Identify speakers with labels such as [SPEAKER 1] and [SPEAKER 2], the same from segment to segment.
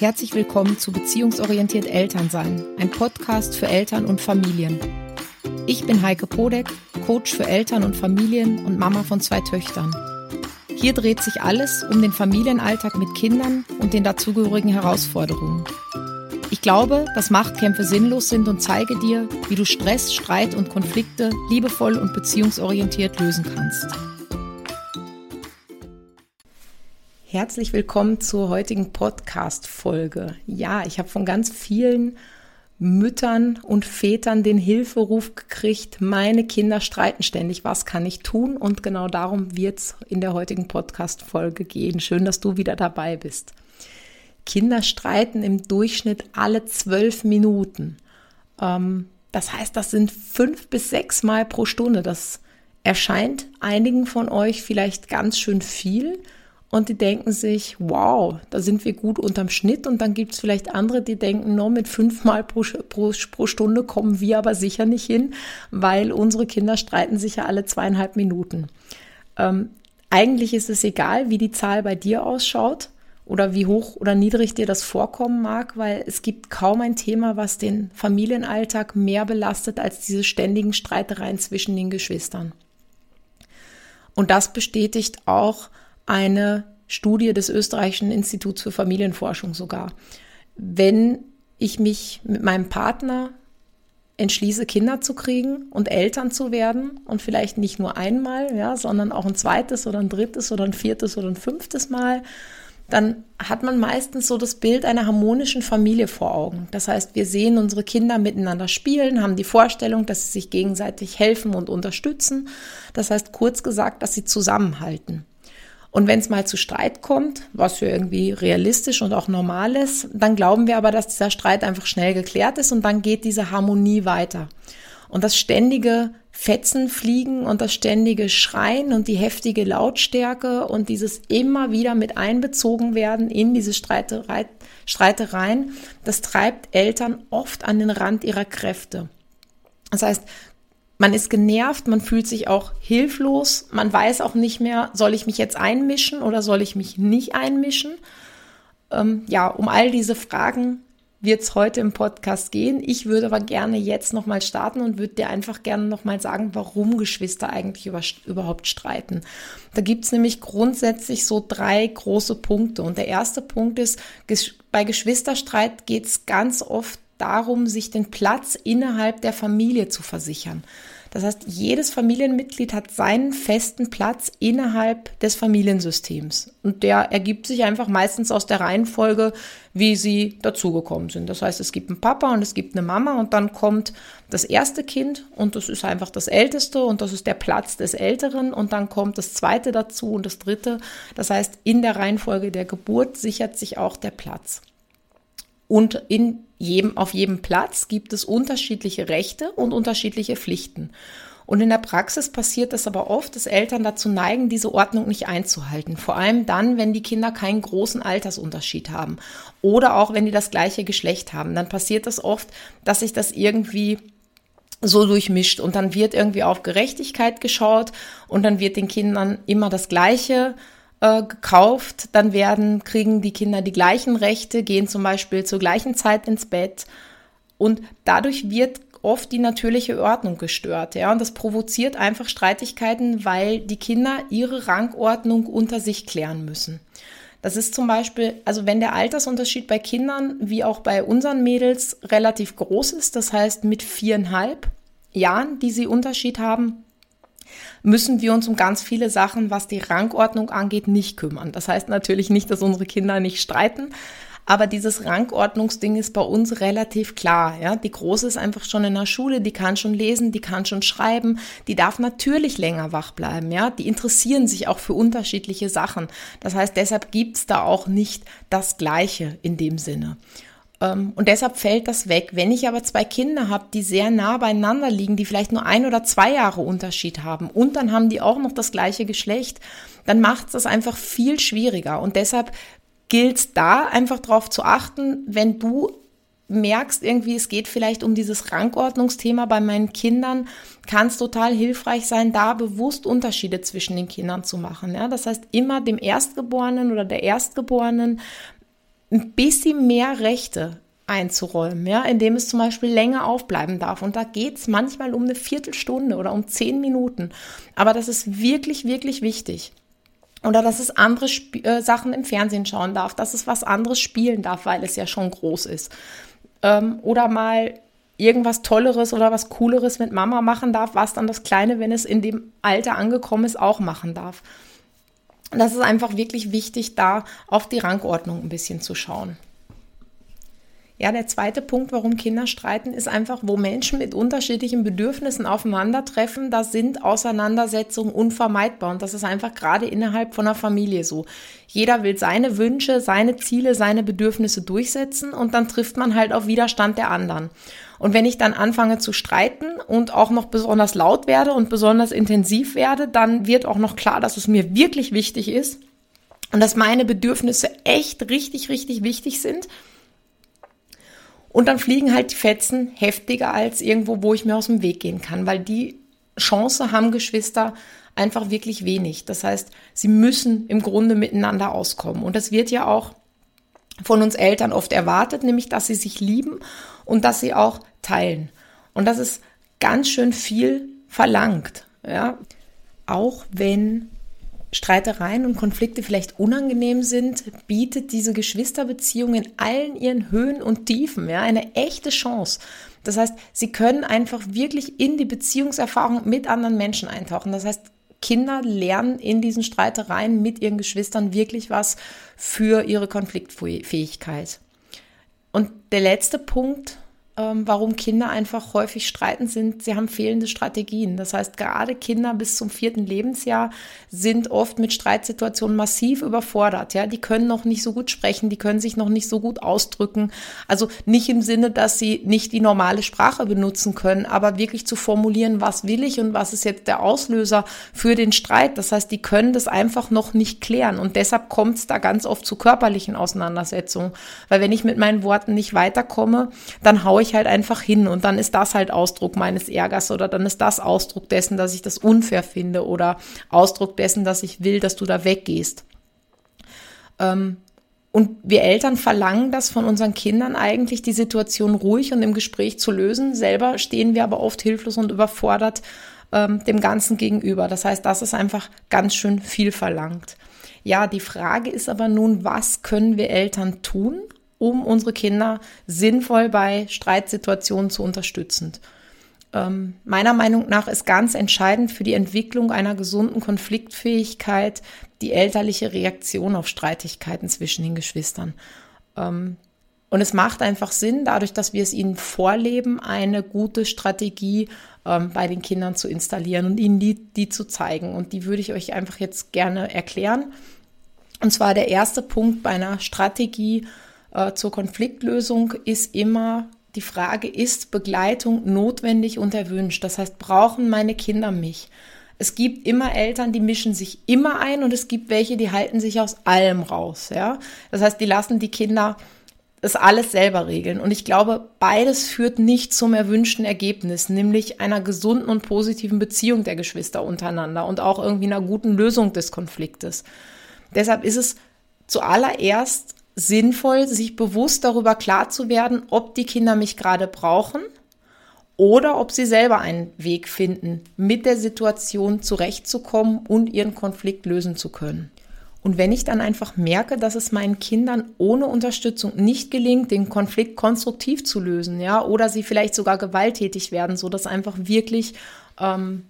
[SPEAKER 1] Herzlich willkommen zu Beziehungsorientiert Elternsein, ein Podcast für Eltern und Familien. Ich bin Heike Podek, Coach für Eltern und Familien und Mama von zwei Töchtern. Hier dreht sich alles um den Familienalltag mit Kindern und den dazugehörigen Herausforderungen. Ich glaube, dass Machtkämpfe sinnlos sind und zeige dir, wie du Stress, Streit und Konflikte liebevoll und beziehungsorientiert lösen kannst. Herzlich willkommen zur heutigen Podcast-Folge. Ja, ich habe von ganz vielen Müttern und Vätern den Hilferuf gekriegt, meine Kinder streiten ständig, was kann ich tun? Und genau darum wird es in der heutigen Podcast-Folge gehen. Schön, dass du wieder dabei bist. Kinder streiten im Durchschnitt alle zwölf Minuten. Ähm, das heißt, das sind fünf bis sechs Mal pro Stunde. Das erscheint einigen von euch vielleicht ganz schön viel und die denken sich, wow, da sind wir gut unterm Schnitt. Und dann gibt es vielleicht andere, die denken, no, mit fünfmal pro, pro, pro Stunde kommen wir aber sicher nicht hin, weil unsere Kinder streiten sich ja alle zweieinhalb Minuten. Ähm, eigentlich ist es egal, wie die Zahl bei dir ausschaut oder wie hoch oder niedrig dir das vorkommen mag, weil es gibt kaum ein Thema, was den Familienalltag mehr belastet als diese ständigen Streitereien zwischen den Geschwistern. Und das bestätigt auch eine Studie des österreichischen Instituts für Familienforschung sogar. Wenn ich mich mit meinem Partner entschließe, Kinder zu kriegen und Eltern zu werden und vielleicht nicht nur einmal, ja, sondern auch ein zweites oder ein drittes oder ein viertes oder ein fünftes Mal, dann hat man meistens so das Bild einer harmonischen Familie vor Augen. Das heißt, wir sehen unsere Kinder miteinander spielen, haben die Vorstellung, dass sie sich gegenseitig helfen und unterstützen. Das heißt, kurz gesagt, dass sie zusammenhalten. Und wenn es mal zu Streit kommt, was ja irgendwie realistisch und auch normal ist, dann glauben wir aber, dass dieser Streit einfach schnell geklärt ist und dann geht diese Harmonie weiter. Und das ständige Fetzen fliegen und das ständige Schreien und die heftige Lautstärke und dieses immer wieder mit einbezogen werden in diese Streiterei, Streitereien, das treibt Eltern oft an den Rand ihrer Kräfte. Das heißt, man ist genervt, man fühlt sich auch hilflos, man weiß auch nicht mehr, soll ich mich jetzt einmischen oder soll ich mich nicht einmischen? Ähm, ja, um all diese Fragen wird es heute im Podcast gehen. Ich würde aber gerne jetzt nochmal starten und würde dir einfach gerne nochmal sagen, warum Geschwister eigentlich über, überhaupt streiten. Da gibt es nämlich grundsätzlich so drei große Punkte. Und der erste Punkt ist, bei Geschwisterstreit geht es ganz oft darum, sich den Platz innerhalb der Familie zu versichern. Das heißt, jedes Familienmitglied hat seinen festen Platz innerhalb des Familiensystems. Und der ergibt sich einfach meistens aus der Reihenfolge, wie sie dazugekommen sind. Das heißt, es gibt einen Papa und es gibt eine Mama und dann kommt das erste Kind und das ist einfach das älteste und das ist der Platz des Älteren und dann kommt das zweite dazu und das dritte. Das heißt, in der Reihenfolge der Geburt sichert sich auch der Platz. Und in jedem, auf jedem Platz gibt es unterschiedliche Rechte und unterschiedliche Pflichten. Und in der Praxis passiert es aber oft, dass Eltern dazu neigen, diese Ordnung nicht einzuhalten. Vor allem dann, wenn die Kinder keinen großen Altersunterschied haben oder auch wenn die das gleiche Geschlecht haben. Dann passiert es das oft, dass sich das irgendwie so durchmischt und dann wird irgendwie auf Gerechtigkeit geschaut und dann wird den Kindern immer das Gleiche äh, gekauft, dann werden, kriegen die Kinder die gleichen Rechte, gehen zum Beispiel zur gleichen Zeit ins Bett und dadurch wird oft die natürliche Ordnung gestört, ja, und das provoziert einfach Streitigkeiten, weil die Kinder ihre Rangordnung unter sich klären müssen. Das ist zum Beispiel, also wenn der Altersunterschied bei Kindern wie auch bei unseren Mädels relativ groß ist, das heißt mit viereinhalb Jahren, die sie Unterschied haben, müssen wir uns um ganz viele Sachen, was die Rangordnung angeht, nicht kümmern. Das heißt natürlich nicht, dass unsere Kinder nicht streiten, aber dieses Rangordnungsding ist bei uns relativ klar. Ja? Die Große ist einfach schon in der Schule, die kann schon lesen, die kann schon schreiben, die darf natürlich länger wach bleiben. Ja? Die interessieren sich auch für unterschiedliche Sachen. Das heißt, deshalb gibt's da auch nicht das Gleiche in dem Sinne. Ähm, und deshalb fällt das weg. Wenn ich aber zwei Kinder habe, die sehr nah beieinander liegen, die vielleicht nur ein oder zwei Jahre Unterschied haben und dann haben die auch noch das gleiche Geschlecht, dann macht es das einfach viel schwieriger. Und deshalb gilt da einfach darauf zu achten, wenn du merkst irgendwie, es geht vielleicht um dieses Rangordnungsthema bei meinen Kindern, kann es total hilfreich sein, da bewusst Unterschiede zwischen den Kindern zu machen. Ja? Das heißt, immer dem Erstgeborenen oder der Erstgeborenen ein bisschen mehr Rechte einzuräumen, ja, indem es zum Beispiel länger aufbleiben darf. Und da geht es manchmal um eine Viertelstunde oder um zehn Minuten. Aber das ist wirklich, wirklich wichtig. Oder dass es andere Sp äh, Sachen im Fernsehen schauen darf, dass es was anderes spielen darf, weil es ja schon groß ist. Ähm, oder mal irgendwas Tolleres oder was Cooleres mit Mama machen darf, was dann das Kleine, wenn es in dem Alter angekommen ist, auch machen darf. Das ist einfach wirklich wichtig, da auf die Rangordnung ein bisschen zu schauen. Ja, der zweite Punkt, warum Kinder streiten, ist einfach, wo Menschen mit unterschiedlichen Bedürfnissen aufeinandertreffen, da sind Auseinandersetzungen unvermeidbar. Und das ist einfach gerade innerhalb von einer Familie so. Jeder will seine Wünsche, seine Ziele, seine Bedürfnisse durchsetzen und dann trifft man halt auf Widerstand der anderen. Und wenn ich dann anfange zu streiten und auch noch besonders laut werde und besonders intensiv werde, dann wird auch noch klar, dass es mir wirklich wichtig ist und dass meine Bedürfnisse echt richtig, richtig wichtig sind und dann fliegen halt die Fetzen heftiger als irgendwo, wo ich mir aus dem Weg gehen kann, weil die Chance haben Geschwister einfach wirklich wenig. Das heißt, sie müssen im Grunde miteinander auskommen. Und das wird ja auch von uns Eltern oft erwartet, nämlich dass sie sich lieben und dass sie auch teilen. Und das ist ganz schön viel verlangt. Ja? Auch wenn Streitereien und Konflikte vielleicht unangenehm sind, bietet diese Geschwisterbeziehung in allen ihren Höhen und Tiefen ja, eine echte Chance. Das heißt, sie können einfach wirklich in die Beziehungserfahrung mit anderen Menschen eintauchen. Das heißt, Kinder lernen in diesen Streitereien mit ihren Geschwistern wirklich was für ihre Konfliktfähigkeit. Und der letzte Punkt, warum Kinder einfach häufig streiten, sind, sie haben fehlende Strategien. Das heißt, gerade Kinder bis zum vierten Lebensjahr sind oft mit Streitsituationen massiv überfordert. Ja, die können noch nicht so gut sprechen, die können sich noch nicht so gut ausdrücken. Also nicht im Sinne, dass sie nicht die normale Sprache benutzen können, aber wirklich zu formulieren, was will ich und was ist jetzt der Auslöser für den Streit. Das heißt, die können das einfach noch nicht klären und deshalb kommt es da ganz oft zu körperlichen Auseinandersetzungen. Weil wenn ich mit meinen Worten nicht weiterkomme, dann haue ich ich halt einfach hin und dann ist das halt Ausdruck meines Ärgers oder dann ist das Ausdruck dessen, dass ich das unfair finde oder Ausdruck dessen, dass ich will, dass du da weggehst. Ähm, und wir Eltern verlangen das von unseren Kindern eigentlich, die Situation ruhig und im Gespräch zu lösen. Selber stehen wir aber oft hilflos und überfordert ähm, dem Ganzen gegenüber. Das heißt, das ist einfach ganz schön viel verlangt. Ja, die Frage ist aber nun, was können wir Eltern tun, um unsere Kinder sinnvoll bei Streitsituationen zu unterstützen. Ähm, meiner Meinung nach ist ganz entscheidend für die Entwicklung einer gesunden Konfliktfähigkeit die elterliche Reaktion auf Streitigkeiten zwischen den Geschwistern. Ähm, und es macht einfach Sinn, dadurch, dass wir es ihnen vorleben, eine gute Strategie ähm, bei den Kindern zu installieren und ihnen die, die zu zeigen. Und die würde ich euch einfach jetzt gerne erklären. Und zwar der erste Punkt bei einer Strategie, äh, zur Konfliktlösung ist immer die Frage, ist Begleitung notwendig und erwünscht? Das heißt, brauchen meine Kinder mich? Es gibt immer Eltern, die mischen sich immer ein und es gibt welche, die halten sich aus allem raus, ja. Das heißt, die lassen die Kinder das alles selber regeln. Und ich glaube, beides führt nicht zum erwünschten Ergebnis, nämlich einer gesunden und positiven Beziehung der Geschwister untereinander und auch irgendwie einer guten Lösung des Konfliktes. Deshalb ist es zuallererst sinnvoll, sich bewusst darüber klar zu werden, ob die Kinder mich gerade brauchen oder ob sie selber einen Weg finden, mit der Situation zurechtzukommen und ihren Konflikt lösen zu können. Und wenn ich dann einfach merke, dass es meinen Kindern ohne Unterstützung nicht gelingt, den Konflikt konstruktiv zu lösen, ja, oder sie vielleicht sogar gewalttätig werden, so dass einfach wirklich ähm,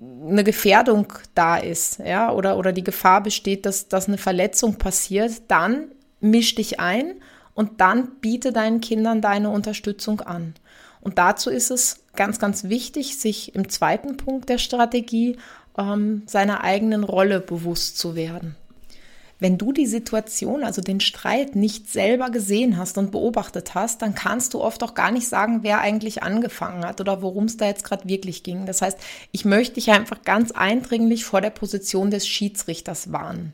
[SPEAKER 1] eine Gefährdung da ist, ja, oder, oder die Gefahr besteht, dass, dass eine Verletzung passiert, dann misch dich ein und dann biete deinen Kindern deine Unterstützung an. Und dazu ist es ganz, ganz wichtig, sich im zweiten Punkt der Strategie ähm, seiner eigenen Rolle bewusst zu werden. Wenn du die Situation, also den Streit, nicht selber gesehen hast und beobachtet hast, dann kannst du oft auch gar nicht sagen, wer eigentlich angefangen hat oder worum es da jetzt gerade wirklich ging. Das heißt, ich möchte dich einfach ganz eindringlich vor der Position des Schiedsrichters warnen.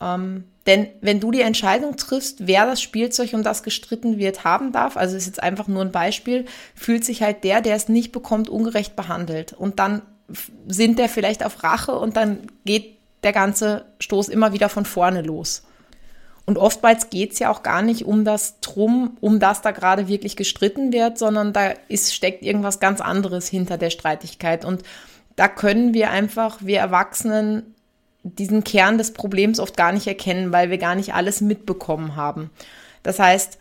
[SPEAKER 1] Ähm, denn wenn du die Entscheidung triffst, wer das Spielzeug, um das gestritten wird, haben darf, also ist jetzt einfach nur ein Beispiel, fühlt sich halt der, der es nicht bekommt, ungerecht behandelt. Und dann sind der vielleicht auf Rache und dann geht der ganze Stoß immer wieder von vorne los. Und oftmals geht es ja auch gar nicht um das Drum, um das da gerade wirklich gestritten wird, sondern da ist, steckt irgendwas ganz anderes hinter der Streitigkeit. Und da können wir einfach, wir Erwachsenen, diesen Kern des Problems oft gar nicht erkennen, weil wir gar nicht alles mitbekommen haben. Das heißt,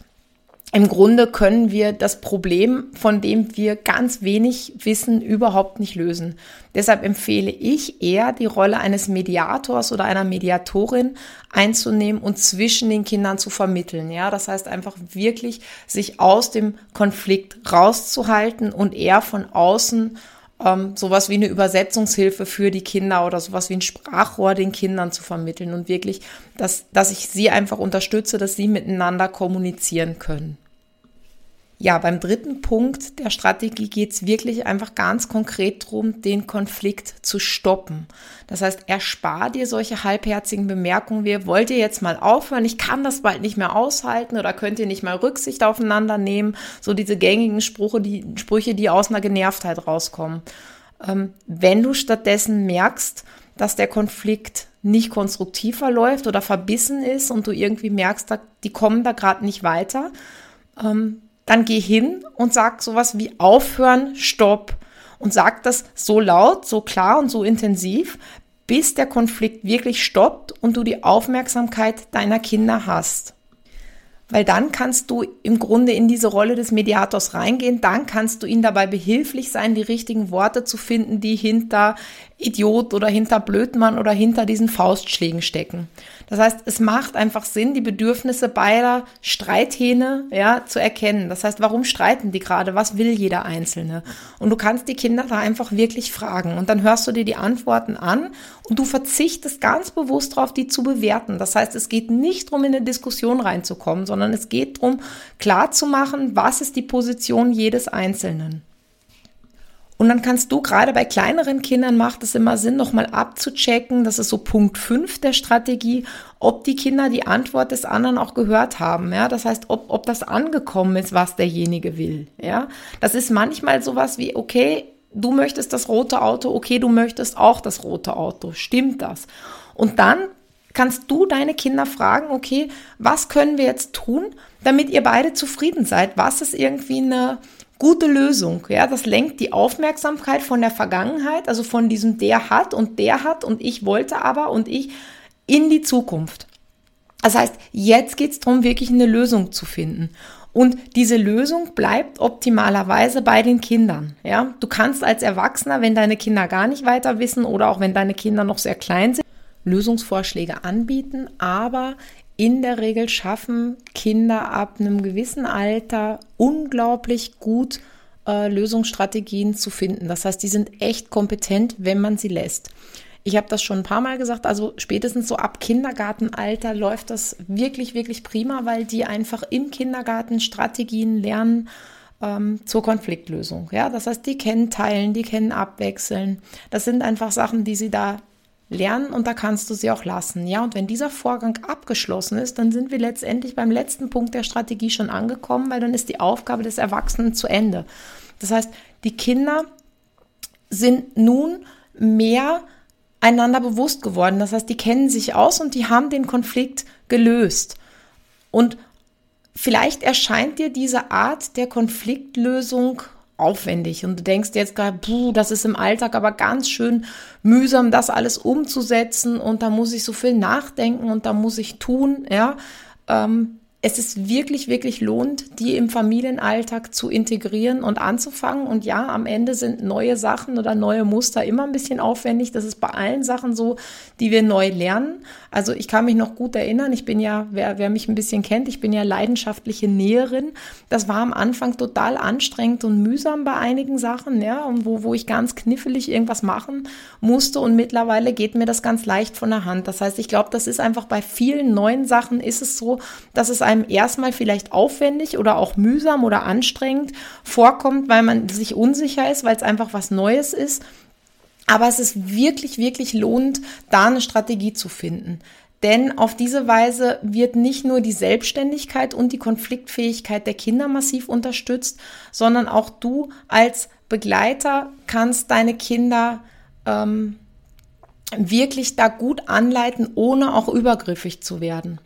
[SPEAKER 1] im Grunde können wir das Problem, von dem wir ganz wenig wissen, überhaupt nicht lösen. Deshalb empfehle ich eher, die Rolle eines Mediators oder einer Mediatorin einzunehmen und zwischen den Kindern zu vermitteln. Ja, das heißt einfach wirklich, sich aus dem Konflikt rauszuhalten und eher von außen ähm, sowas wie eine Übersetzungshilfe für die Kinder oder sowas wie ein Sprachrohr den Kindern zu vermitteln und wirklich, dass, dass ich sie einfach unterstütze, dass sie miteinander kommunizieren können. Ja, beim dritten Punkt der Strategie geht es wirklich einfach ganz konkret darum, den Konflikt zu stoppen. Das heißt, erspar dir solche halbherzigen Bemerkungen wie, wollt ihr jetzt mal aufhören, ich kann das bald nicht mehr aushalten oder könnt ihr nicht mal Rücksicht aufeinander nehmen, so diese gängigen Sprüche, die, Sprüche, die aus einer Genervtheit rauskommen. Ähm, wenn du stattdessen merkst, dass der Konflikt nicht konstruktiv verläuft oder verbissen ist und du irgendwie merkst, die kommen da gerade nicht weiter, ähm, dann geh hin und sag sowas wie aufhören, stopp. Und sag das so laut, so klar und so intensiv, bis der Konflikt wirklich stoppt und du die Aufmerksamkeit deiner Kinder hast. Weil dann kannst du im Grunde in diese Rolle des Mediators reingehen, dann kannst du ihnen dabei behilflich sein, die richtigen Worte zu finden, die hinter Idiot oder hinter Blödmann oder hinter diesen Faustschlägen stecken. Das heißt, es macht einfach Sinn, die Bedürfnisse beider Streithähne ja, zu erkennen. Das heißt, warum streiten die gerade? Was will jeder Einzelne? Und du kannst die Kinder da einfach wirklich fragen. Und dann hörst du dir die Antworten an und du verzichtest ganz bewusst darauf, die zu bewerten. Das heißt, es geht nicht darum, in eine Diskussion reinzukommen, sondern es geht darum, klarzumachen, was ist die Position jedes Einzelnen. Und dann kannst du gerade bei kleineren Kindern macht es immer Sinn, nochmal abzuchecken, das ist so Punkt 5 der Strategie, ob die Kinder die Antwort des anderen auch gehört haben. Ja, das heißt, ob, ob das angekommen ist, was derjenige will. Ja, das ist manchmal sowas wie, okay, du möchtest das rote Auto, okay, du möchtest auch das rote Auto. Stimmt das? Und dann kannst du deine Kinder fragen, okay, was können wir jetzt tun, damit ihr beide zufrieden seid? Was ist irgendwie eine gute Lösung. Ja, das lenkt die Aufmerksamkeit von der Vergangenheit, also von diesem der hat und der hat und ich wollte aber und ich in die Zukunft. Das heißt, jetzt geht es darum, wirklich eine Lösung zu finden. Und diese Lösung bleibt optimalerweise bei den Kindern. Ja, du kannst als Erwachsener, wenn deine Kinder gar nicht weiter wissen oder auch wenn deine Kinder noch sehr klein sind, Lösungsvorschläge anbieten, aber in der Regel schaffen Kinder ab einem gewissen Alter unglaublich gut äh, Lösungsstrategien zu finden. Das heißt, die sind echt kompetent, wenn man sie lässt. Ich habe das schon ein paar Mal gesagt, also spätestens so ab Kindergartenalter läuft das wirklich, wirklich prima, weil die einfach im Kindergarten Strategien lernen ähm, zur Konfliktlösung. Ja, das heißt, die kennen Teilen, die kennen Abwechseln. Das sind einfach Sachen, die sie da lernen und da kannst du sie auch lassen. Ja, und wenn dieser Vorgang abgeschlossen ist, dann sind wir letztendlich beim letzten Punkt der Strategie schon angekommen, weil dann ist die Aufgabe des Erwachsenen zu Ende. Das heißt, die Kinder sind nun mehr einander bewusst geworden. Das heißt, die kennen sich aus und die haben den Konflikt gelöst. Und vielleicht erscheint dir diese Art der Konfliktlösung aufwendig und du denkst jetzt gerade, puh, das ist im Alltag aber ganz schön mühsam, das alles umzusetzen und da muss ich so viel nachdenken und da muss ich tun, ja. Ähm, es ist wirklich, wirklich lohnt, die im Familienalltag zu integrieren und anzufangen. Und ja, am Ende sind neue Sachen oder neue Muster immer ein bisschen aufwendig. Das ist bei allen Sachen so, die wir neu lernen. Also ich kann mich noch gut erinnern, ich bin ja, wer, wer mich ein bisschen kennt, ich bin ja leidenschaftliche Näherin. Das war am Anfang total anstrengend und mühsam bei einigen Sachen, ja, und wo, wo ich ganz knifflig irgendwas machen musste. Und mittlerweile geht mir das ganz leicht von der Hand. Das heißt, ich glaube, das ist einfach bei vielen neuen Sachen ist es so, dass es ein einem erstmal vielleicht aufwendig oder auch mühsam oder anstrengend vorkommt, weil man sich unsicher ist, weil es einfach was Neues ist. Aber es ist wirklich, wirklich lohnend, da eine Strategie zu finden. Denn auf diese Weise wird nicht nur die Selbstständigkeit und die Konfliktfähigkeit der Kinder massiv unterstützt, sondern auch du als Begleiter kannst deine Kinder ähm, wirklich da gut anleiten, ohne auch übergriffig zu werden.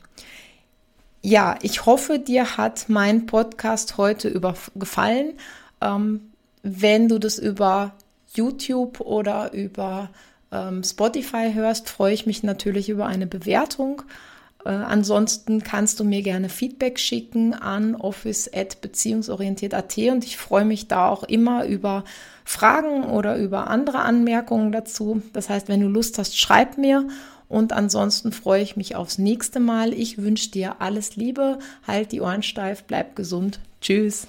[SPEAKER 1] Ja, ich hoffe, dir hat mein Podcast heute über gefallen. Ähm, wenn du das über YouTube oder über ähm, Spotify hörst, freue ich mich natürlich über eine Bewertung. Äh, ansonsten kannst du mir gerne Feedback schicken an office.beziehungsorientiert.at und ich freue mich da auch immer über Fragen oder über andere Anmerkungen dazu. Das heißt, wenn du Lust hast, schreib mir und ansonsten freue ich mich aufs nächste Mal. Ich wünsche dir alles Liebe, halt die Ohren steif, bleib gesund. Tschüss.